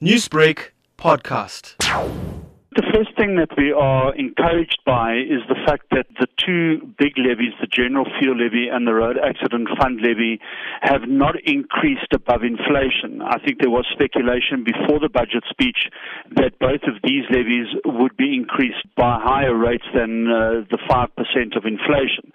Newsbreak podcast. The first thing that we are encouraged by is the fact that the two big levies, the general fuel levy and the road accident fund levy, have not increased above inflation. I think there was speculation before the budget speech that both of these levies would be increased by higher rates than uh, the 5% of inflation.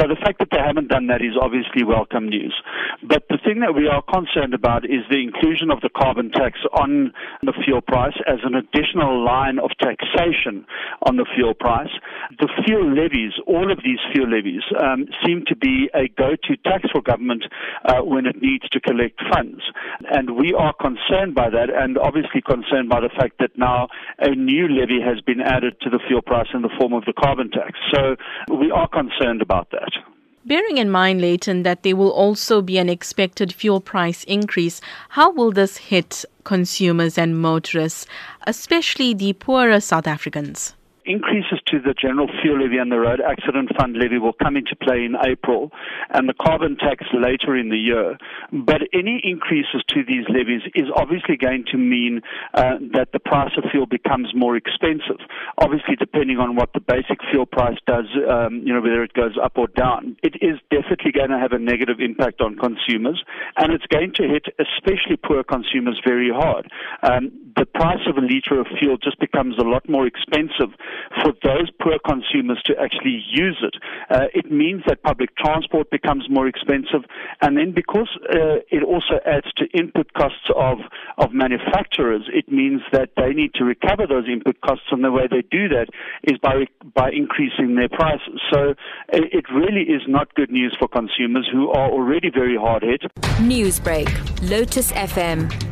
So the fact that they haven't done that is obviously welcome news. But the thing that we are concerned about is the inclusion of the carbon tax on the fuel price as an additional line of taxation on the fuel price. The fuel levies, all of these fuel levies, um, seem to be a go-to tax for government uh, when it needs to collect funds. And we are concerned by that and obviously concerned by the fact that now a new levy has been added to the fuel price in the form of the carbon tax. So we are concerned about that. Bearing in mind, Layton, that there will also be an expected fuel price increase, how will this hit consumers and motorists, especially the poorer South Africans? Increases to the general fuel levy and the road accident fund levy will come into play in April and the carbon tax later in the year. But any increases to these levies is obviously going to mean uh, that the price of fuel becomes more expensive. Obviously, depending on what the basic fuel price does, um, you know, whether it goes up or down, it is definitely going to have a negative impact on consumers and it's going to hit especially poor consumers very hard. Um, the price of a litre of fuel just becomes a lot more expensive for those poor consumers to actually use it. Uh, it means that public transport becomes more expensive, and then because uh, it also adds to input costs of, of manufacturers, it means that they need to recover those input costs, and the way they do that is by, by increasing their prices. So it really is not good news for consumers who are already very hard hit. Newsbreak, Lotus FM,